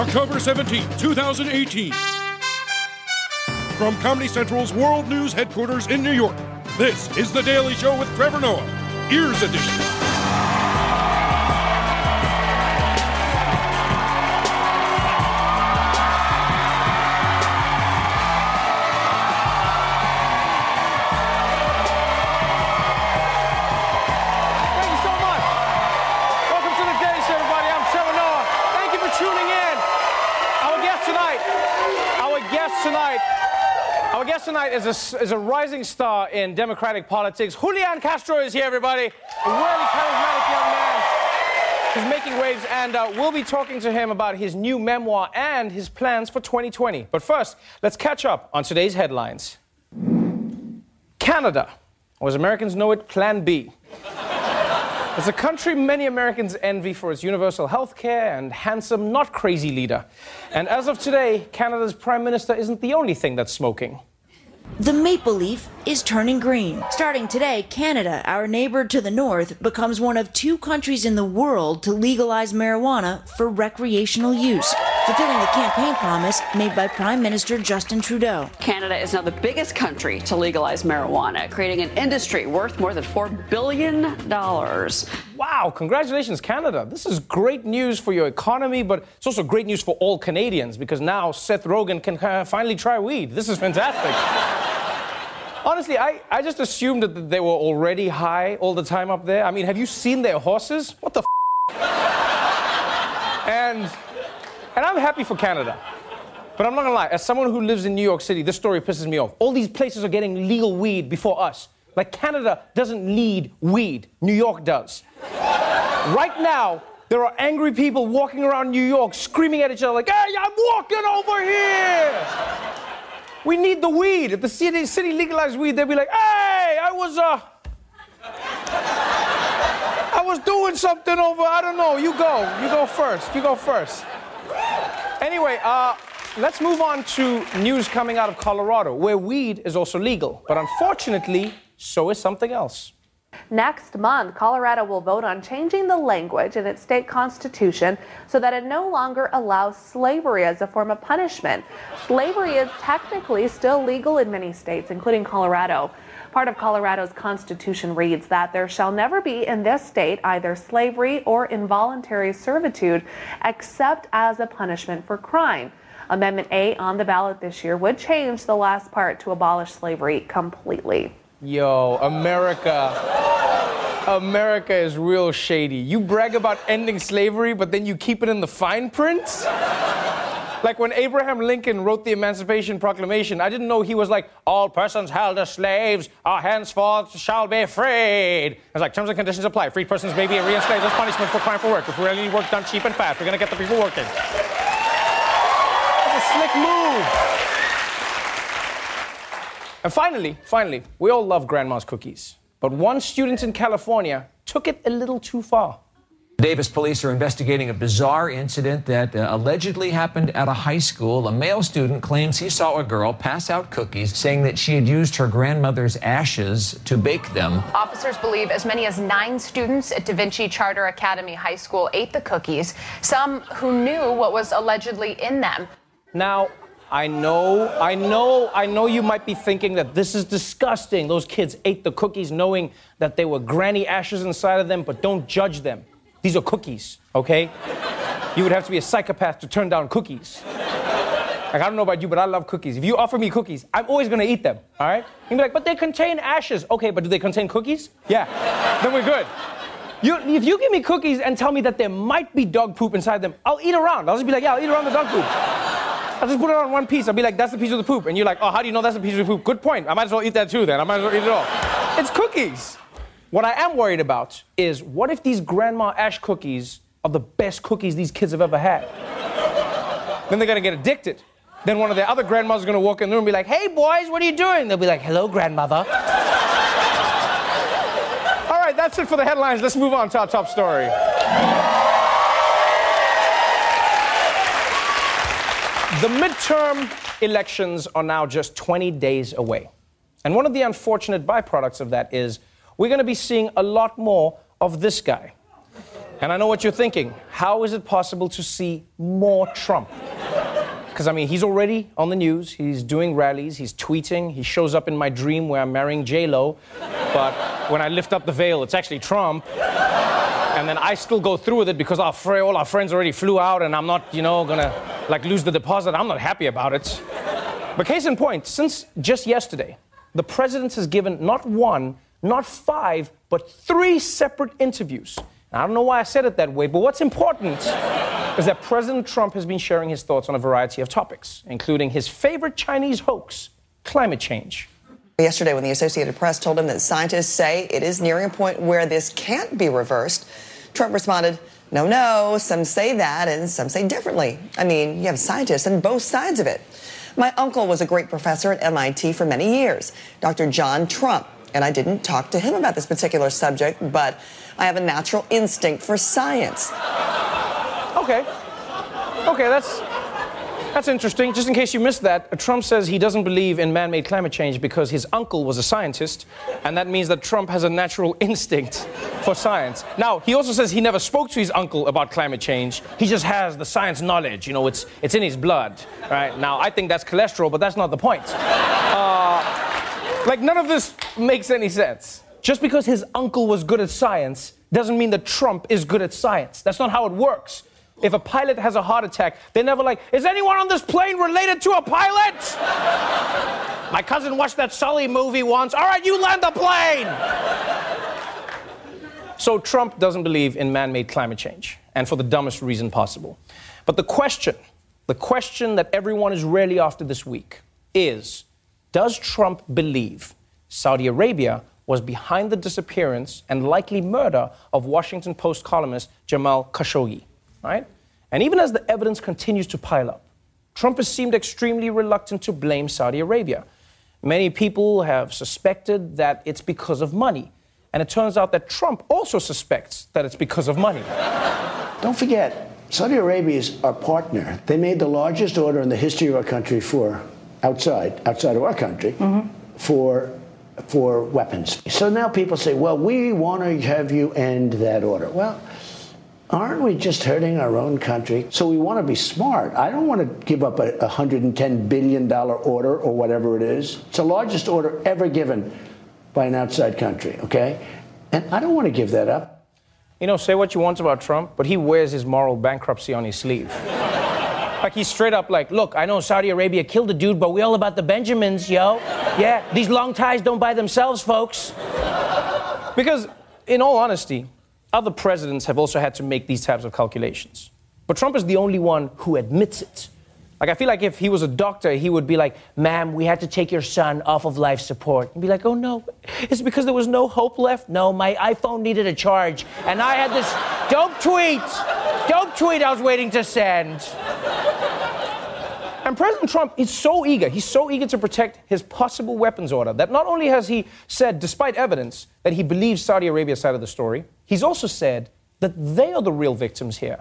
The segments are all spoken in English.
October 17, 2018. From Comedy Central's World News headquarters in New York, this is The Daily Show with Trevor Noah, Ears Edition. Tonight is a, is a rising star in Democratic politics. Julian Castro is here, everybody. A really charismatic young man. He's making waves, and uh, we'll be talking to him about his new memoir and his plans for 2020. But first, let's catch up on today's headlines. Canada, or as Americans know it, Plan B. It's a country many Americans envy for its universal health care and handsome, not crazy leader. And as of today, Canada's Prime Minister isn't the only thing that's smoking. The maple leaf is turning green. Starting today, Canada, our neighbor to the north, becomes one of two countries in the world to legalize marijuana for recreational use, fulfilling the campaign promise made by Prime Minister Justin Trudeau. Canada is now the biggest country to legalize marijuana, creating an industry worth more than $4 billion. Wow, congratulations, Canada. This is great news for your economy, but it's also great news for all Canadians because now Seth Rogen can uh, finally try weed. This is fantastic. Honestly, I, I just assumed that they were already high all the time up there. I mean, have you seen their horses? What the and, and I'm happy for Canada. But I'm not gonna lie, as someone who lives in New York City, this story pisses me off. All these places are getting legal weed before us. Like Canada doesn't need weed, New York does. right now, there are angry people walking around New York screaming at each other like, hey, I'm walking over here! We need the weed. If the city, city legalized weed, they'd be like, hey, I was, uh, I was doing something over, I don't know. You go. You go first. You go first. Anyway, uh, let's move on to news coming out of Colorado, where weed is also legal. But unfortunately, so is something else. Next month, Colorado will vote on changing the language in its state constitution so that it no longer allows slavery as a form of punishment. Slavery is technically still legal in many states, including Colorado. Part of Colorado's constitution reads that there shall never be in this state either slavery or involuntary servitude except as a punishment for crime. Amendment A on the ballot this year would change the last part to abolish slavery completely. Yo, America. America is real shady. You brag about ending slavery, but then you keep it in the fine print? Like when Abraham Lincoln wrote the Emancipation Proclamation, I didn't know he was like, all persons held as slaves are henceforth shall be freed. I was like, terms and conditions apply. Freed persons may be reinstated as punishment for crime for work. If we really need work done cheap and fast, we're gonna get the people working. That's a slick move. And finally, finally, we all love grandma's cookies. But one student in California took it a little too far. Davis police are investigating a bizarre incident that uh, allegedly happened at a high school. A male student claims he saw a girl pass out cookies, saying that she had used her grandmother's ashes to bake them. Officers believe as many as nine students at Da Vinci Charter Academy High School ate the cookies, some who knew what was allegedly in them. Now, I know, I know, I know you might be thinking that this is disgusting. Those kids ate the cookies knowing that there were granny ashes inside of them, but don't judge them. These are cookies, okay? You would have to be a psychopath to turn down cookies. Like, I don't know about you, but I love cookies. If you offer me cookies, I'm always gonna eat them, all right? You'd be like, but they contain ashes. Okay, but do they contain cookies? Yeah, then we're good. You, if you give me cookies and tell me that there might be dog poop inside them, I'll eat around. I'll just be like, yeah, I'll eat around the dog poop. I'll just put it on one piece. I'll be like, that's the piece of the poop. And you're like, oh, how do you know that's a piece of the poop? Good point. I might as well eat that too then. I might as well eat it all. It's cookies. What I am worried about is what if these Grandma Ash cookies are the best cookies these kids have ever had? then they're gonna get addicted. Then one of their other grandmas is gonna walk in the room and be like, hey boys, what are you doing? They'll be like, hello, grandmother. All right, that's it for the headlines. Let's move on to our top story. The midterm elections are now just 20 days away. And one of the unfortunate byproducts of that is we're going to be seeing a lot more of this guy. And I know what you're thinking. How is it possible to see more Trump? Because, I mean, he's already on the news, he's doing rallies, he's tweeting, he shows up in my dream where I'm marrying J-Lo. But when I lift up the veil, it's actually Trump. And then I still go through with it because our all our friends already flew out and I'm not, you know, gonna like lose the deposit. I'm not happy about it. But case in point, since just yesterday, the president has given not one, not five, but three separate interviews. I don't know why I said it that way, but what's important is that President Trump has been sharing his thoughts on a variety of topics, including his favorite Chinese hoax, climate change. Yesterday, when the Associated Press told him that scientists say it is nearing a point where this can't be reversed, Trump responded, No, no, some say that and some say differently. I mean, you have scientists on both sides of it. My uncle was a great professor at MIT for many years, Dr. John Trump, and I didn't talk to him about this particular subject, but I have a natural instinct for science. Okay. Okay, that's that's interesting. Just in case you missed that, Trump says he doesn't believe in man made climate change because his uncle was a scientist, and that means that Trump has a natural instinct for science. Now, he also says he never spoke to his uncle about climate change. He just has the science knowledge. You know, it's, it's in his blood. Right? Now, I think that's cholesterol, but that's not the point. Uh, like, none of this makes any sense. Just because his uncle was good at science doesn't mean that Trump is good at science. That's not how it works. If a pilot has a heart attack, they're never like, is anyone on this plane related to a pilot? My cousin watched that Sully movie once. All right, you land the plane. So Trump doesn't believe in man made climate change, and for the dumbest reason possible. But the question, the question that everyone is really after this week is Does Trump believe Saudi Arabia was behind the disappearance and likely murder of Washington Post columnist Jamal Khashoggi? Right? And even as the evidence continues to pile up, Trump has seemed extremely reluctant to blame Saudi Arabia. Many people have suspected that it's because of money. And it turns out that Trump also suspects that it's because of money. Don't forget, Saudi Arabia is our partner. They made the largest order in the history of our country for outside, outside of our country, mm-hmm. for for weapons. So now people say, well, we want to have you end that order. Well, aren't we just hurting our own country? So we want to be smart. I don't want to give up a $110 billion order or whatever it is. It's the largest order ever given by an outside country, okay? And I don't want to give that up. You know, say what you want about Trump, but he wears his moral bankruptcy on his sleeve. like he's straight up like, look, I know Saudi Arabia killed a dude, but we all about the Benjamins, yo. Yeah, these long ties don't buy themselves, folks. because, in all honesty, other presidents have also had to make these types of calculations. But Trump is the only one who admits it. Like, I feel like if he was a doctor, he would be like, ma'am, we had to take your son off of life support. And be like, oh no, it's because there was no hope left? No, my iPhone needed a charge. And I had this dope tweet, dope tweet I was waiting to send. And President Trump is so eager, he's so eager to protect his possible weapons order that not only has he said, despite evidence, that he believes Saudi Arabia's side of the story, he's also said that they are the real victims here.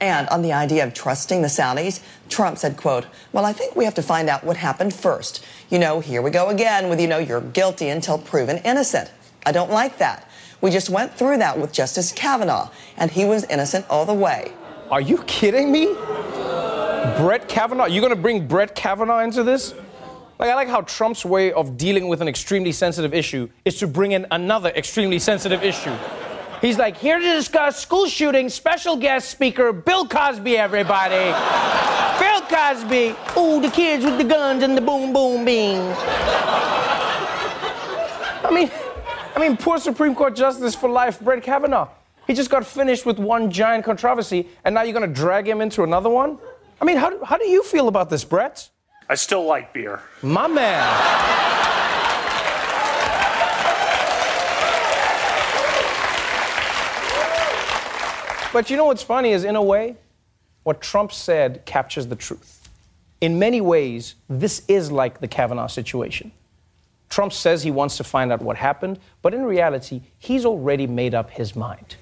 And on the idea of trusting the Saudis, Trump said, quote, well, I think we have to find out what happened first. You know, here we go again with, you know, you're guilty until proven innocent. I don't like that. We just went through that with Justice Kavanaugh, and he was innocent all the way. Are you kidding me? Brett Kavanaugh? You're gonna bring Brett Kavanaugh into this? Like, I like how Trump's way of dealing with an extremely sensitive issue is to bring in another extremely sensitive issue. He's like, here to discuss school shooting, special guest speaker, Bill Cosby, everybody. Bill Cosby. Ooh, the kids with the guns and the boom, boom, bing. I mean, I mean, poor Supreme Court Justice for life, Brett Kavanaugh. He just got finished with one giant controversy, and now you're gonna drag him into another one? I mean, how do, how do you feel about this, Brett? I still like beer. My man. But you know what's funny is, in a way, what Trump said captures the truth. In many ways, this is like the Kavanaugh situation. Trump says he wants to find out what happened, but in reality, he's already made up his mind.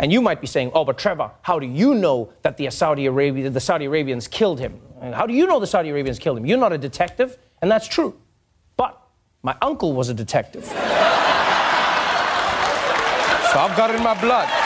And you might be saying, "Oh, but Trevor, how do you know that the Saudi Arabia, the Saudi Arabians killed him? And how do you know the Saudi Arabians killed him? You're not a detective." And that's true. But my uncle was a detective. so I've got it in my blood.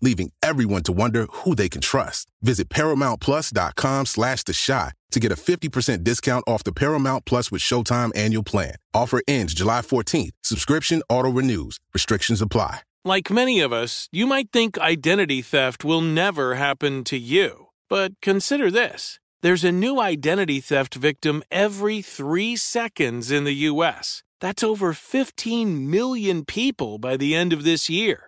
leaving everyone to wonder who they can trust. Visit ParamountPlus.com slash The Chi to get a 50% discount off the Paramount Plus with Showtime annual plan. Offer ends July 14th. Subscription auto-renews. Restrictions apply. Like many of us, you might think identity theft will never happen to you. But consider this there's a new identity theft victim every three seconds in the U.S. That's over 15 million people by the end of this year,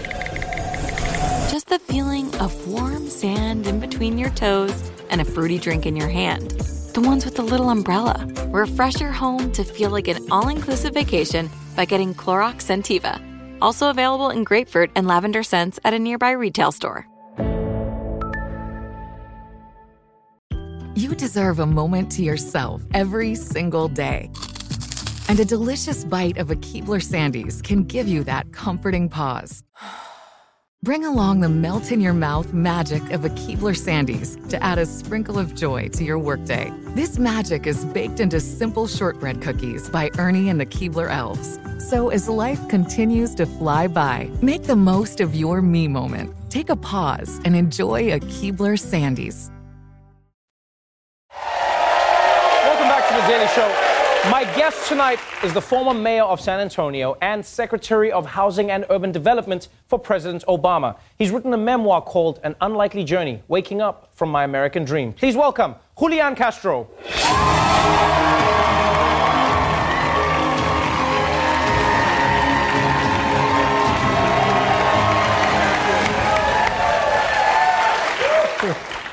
just the feeling of warm sand in between your toes and a fruity drink in your hand. The ones with the little umbrella. Refresh your home to feel like an all inclusive vacation by getting Clorox Scentiva. Also available in grapefruit and lavender scents at a nearby retail store. You deserve a moment to yourself every single day. And a delicious bite of a Keebler Sandies can give you that comforting pause. Bring along the melt in your mouth magic of a Keebler Sandies to add a sprinkle of joy to your workday. This magic is baked into simple shortbread cookies by Ernie and the Keebler Elves. So as life continues to fly by, make the most of your me moment. Take a pause and enjoy a Keebler Sandies. Welcome back to the Daily Show. My guest tonight is the former mayor of San Antonio and Secretary of Housing and Urban Development for President Obama. He's written a memoir called An Unlikely Journey Waking Up from My American Dream. Please welcome Julian Castro.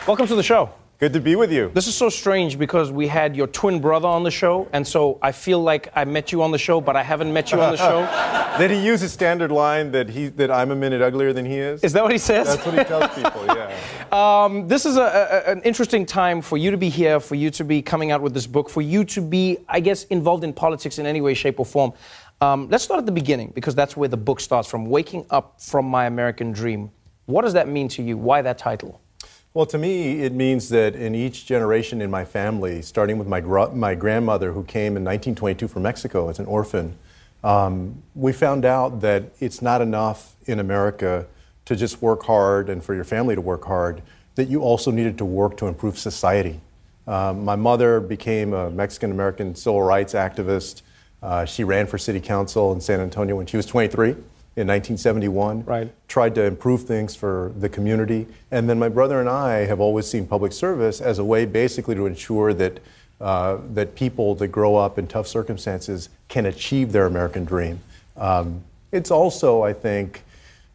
Welcome to the show. Good to be with you. This is so strange because we had your twin brother on the show, and so I feel like I met you on the show, but I haven't met you on the show. Did he use a standard line that he that I'm a minute uglier than he is? Is that what he says? That's what he tells people. Yeah. Um, this is a, a, an interesting time for you to be here, for you to be coming out with this book, for you to be, I guess, involved in politics in any way, shape, or form. Um, let's start at the beginning because that's where the book starts from. Waking up from my American dream. What does that mean to you? Why that title? Well, to me, it means that in each generation in my family, starting with my, gr- my grandmother who came in 1922 from Mexico as an orphan, um, we found out that it's not enough in America to just work hard and for your family to work hard, that you also needed to work to improve society. Um, my mother became a Mexican American civil rights activist. Uh, she ran for city council in San Antonio when she was 23 in 1971. Right. Tried to improve things for the community. And then my brother and I have always seen public service as a way basically to ensure that, uh, that people that grow up in tough circumstances can achieve their American dream. Um, it's also, I think,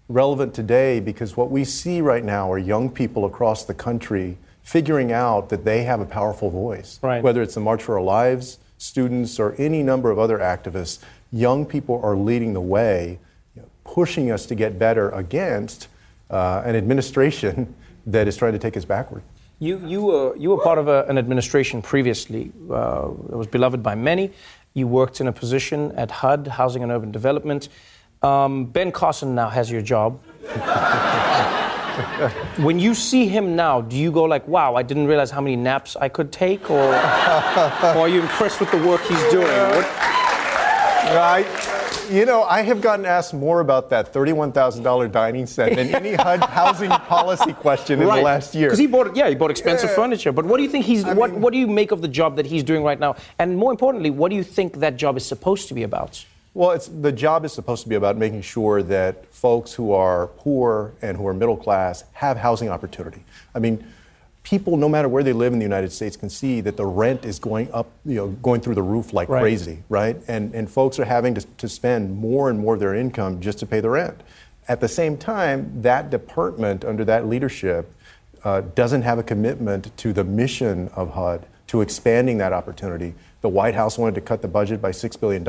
relevant today because what we see right now are young people across the country figuring out that they have a powerful voice. Right. Whether it's the March for Our Lives, students, or any number of other activists, young people are leading the way pushing us to get better against uh, an administration that is trying to take us backward. You, you, were, you were part of a, an administration previously uh, that was beloved by many. You worked in a position at HUD, Housing and Urban Development. Um, ben Carson now has your job. when you see him now, do you go like, "Wow, I didn't realize how many naps I could take," or, or are you impressed with the work he's doing? What? Right. You know, I have gotten asked more about that $31,000 dining set than any HUD housing policy question in right. the last year. Because he bought, yeah, he bought expensive Yeah. furniture. But what do you think he's? I what mean- What do you make of the job that he's doing right now? And more importantly, what do you think that job is supposed to be about? Well, it's, the job is supposed to be about making sure that folks who are poor and who are middle class have housing opportunity. I mean, people, no matter where they live in the United States, can see that the rent is going up, you know, going through the roof like Right. crazy, right? And, and folks are having to, to spend more and more of their income just to pay the rent. At the same time, that department under that leadership uh, doesn't have a commitment to the mission of HUD, to expanding that opportunity. The White House wanted to cut the budget by $6 billion.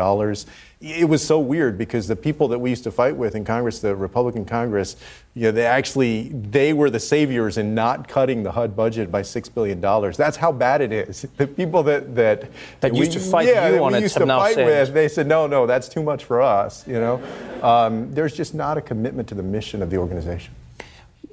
It was so weird because the people that we used to fight with in Congress, the Republican Congress, you know, they actually, they were the saviors in not cutting the HUD budget by $6 billion. That's how bad it is. The people that, that, That used to fight yeah, you on we it used to fight with, they said, no, no, that's too much for us, you know. Um, there's just not a commitment to the mission of the organization.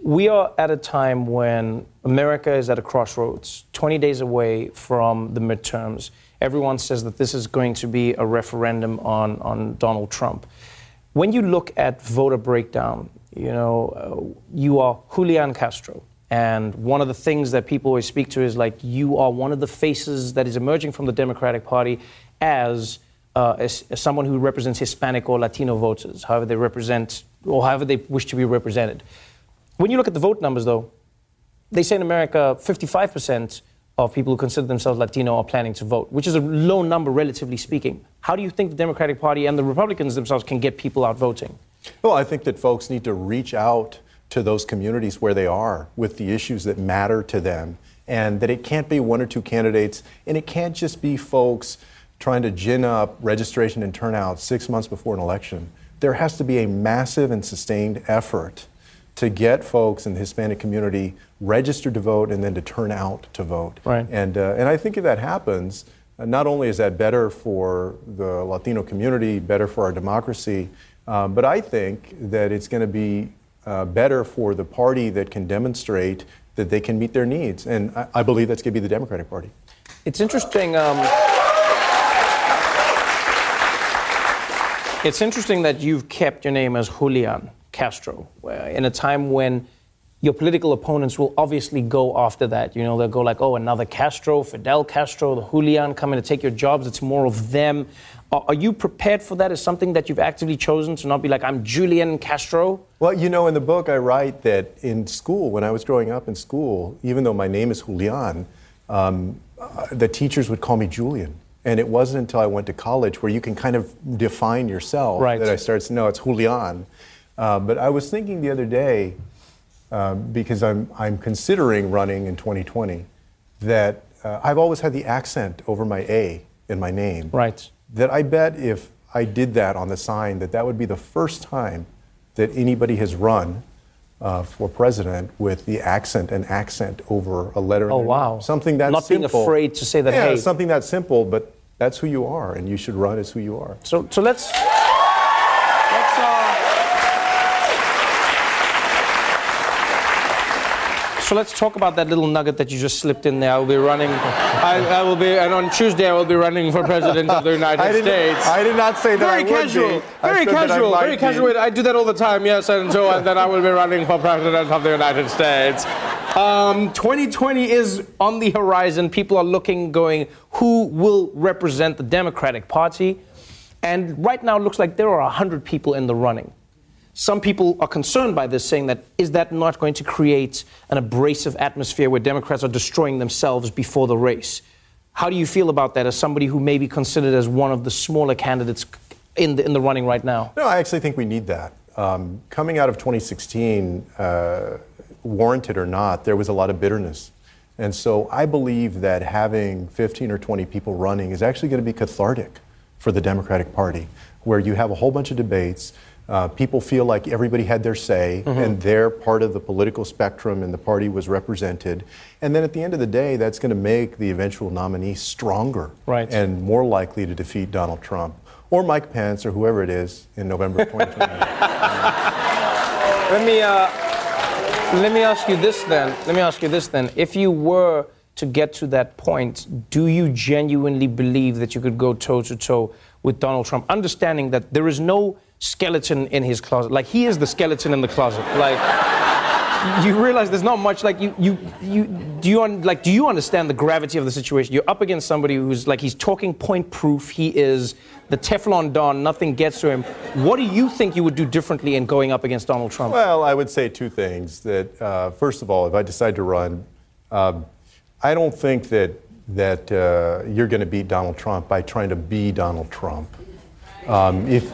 We are at a time when America is at a crossroads, 20 days away from the midterms. Everyone says that this is going to be a referendum on, on Donald Trump. When you look at voter breakdown, you know, uh, you are Julian Castro. And one of the things that people always speak to is like, you are one of the faces that is emerging from the Democratic Party as, uh, as, as someone who represents Hispanic or Latino voters, however they represent, or however they wish to be represented. When you look at the vote numbers, though, they say in America 55% of people who consider themselves Latino are planning to vote, which is a low number, relatively speaking. How do you think the Democratic Party and the Republicans themselves can get people out voting? Well, I think that folks need to reach out to those communities where they are with the issues that matter to them, and that it can't be one or two candidates, and it can't just be folks trying to gin up registration and turnout six months before an election. There has to be a massive and sustained effort to get folks in the Hispanic community registered to vote and then to turn out to vote. Right. And, uh, and I think if that happens, uh, not only is that better for the Latino community, better for our democracy, um, but I think that it's going to be uh, better for the party that can demonstrate that they can meet their needs. And I, I believe that's going to be the Democratic Party. It's interesting. Um, it's interesting that you've kept your name as Julian Castro in a time when your political opponents will obviously go after that. You know, they'll go like, "Oh, another Castro, Fidel Castro, the Julian coming to take your jobs." It's more of them. Are, are you prepared for that? Is something that you've actively chosen to not be like, "I'm Julian Castro"? Well, you know, in the book, I write that in school, when I was growing up in school, even though my name is Julian, um, uh, the teachers would call me Julian. And it wasn't until I went to college where you can kind of define yourself Right. that I started to know it's Julian. Uh, but I was thinking the other day, uh, because I'm, I'm considering running in 2020, that uh, I've always had the accent over my A in my name. Right. That I bet if I did that on the sign, that that would be the first time that anybody has run uh, for president with the accent and accent over a letter. Oh, wow. Something that Not being afraid to say that, Yeah, hey. something that simple, but that's who you are, and you should run as who you are. So, so let's uh, so let's talk about that little nugget that you just slipped in there. I will be running. I, I will be, and on Tuesday I will be running for president of the United I States. I did not say that very I would casual, be. Very said that I casual, very be. casual. I do that all the time. Yes, and so and then I will be running for president of the United States. Um, 2020 is on the horizon. People are looking, going, who will represent the Democratic Party? And right now, it looks like there are 100 people in the running. Some people are concerned by this, saying that is that not going to create an abrasive atmosphere where Democrats are destroying themselves before the race? How do you feel about that as somebody who may be considered as one of the smaller candidates in the, in the running right now? No, I actually think we need that. Um, coming out of 2016, uh, warranted or not, there was a lot of bitterness. And so I believe that having 15 or 20 people running is actually going to be cathartic for the Democratic Party, where you have a whole bunch of debates. Uh, people feel like everybody had their say Mhm. and their part of the political spectrum and the party was represented. And then at the end of the day, that's going to make the eventual nominee stronger Right. and more likely to defeat Donald Trump or Mike Pence or whoever it is in November 2020. Let me uh, let me ask you this then. Let me ask you this then. If you were to get to that point, do you genuinely believe that you could go toe to toe with Donald Trump, understanding that there is no skeleton in his closet? Like he is the skeleton in the closet. Like you realize there's not much. Like you you you do you un, like do you understand the gravity of the situation? You're up against somebody who's like he's talking point proof. He is the Teflon Don. Nothing gets to him. What do you think you would do differently in going up against Donald Trump? Well, I would say two things. That uh, first of all, if I decide to run, um, I don't think that that uh, you're going to beat Donald Trump by trying to be Donald Trump. Um, if,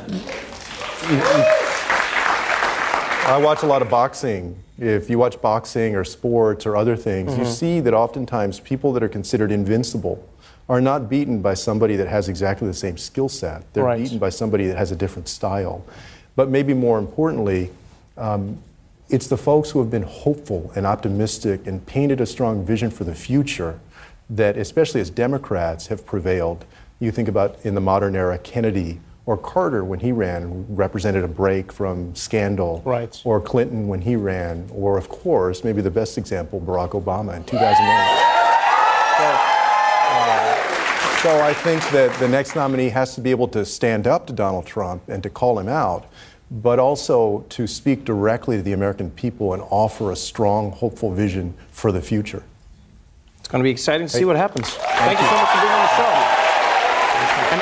I watch a lot of boxing. If you watch boxing or sports or other things, you Mhm. see that oftentimes people that are considered invincible are not beaten by somebody that has exactly the same skill set. They're Right. beaten by somebody that has a different style. But maybe more importantly, um, it's the folks who have been hopeful and optimistic and painted a strong vision for the future that, especially as Democrats, have prevailed. You think about in the modern era, Kennedy or Carter when he ran represented a break from scandal. Right. Or Clinton when he ran, or of course, maybe the best example, Barack Obama in 2008. Uh, so I think that the next nominee has to be able to stand up to Donald Trump and to call him out, but also to speak directly to the American people and offer a strong, hopeful vision for the future. It's going to be exciting to see what happens. Thank, you so much for being on the show. An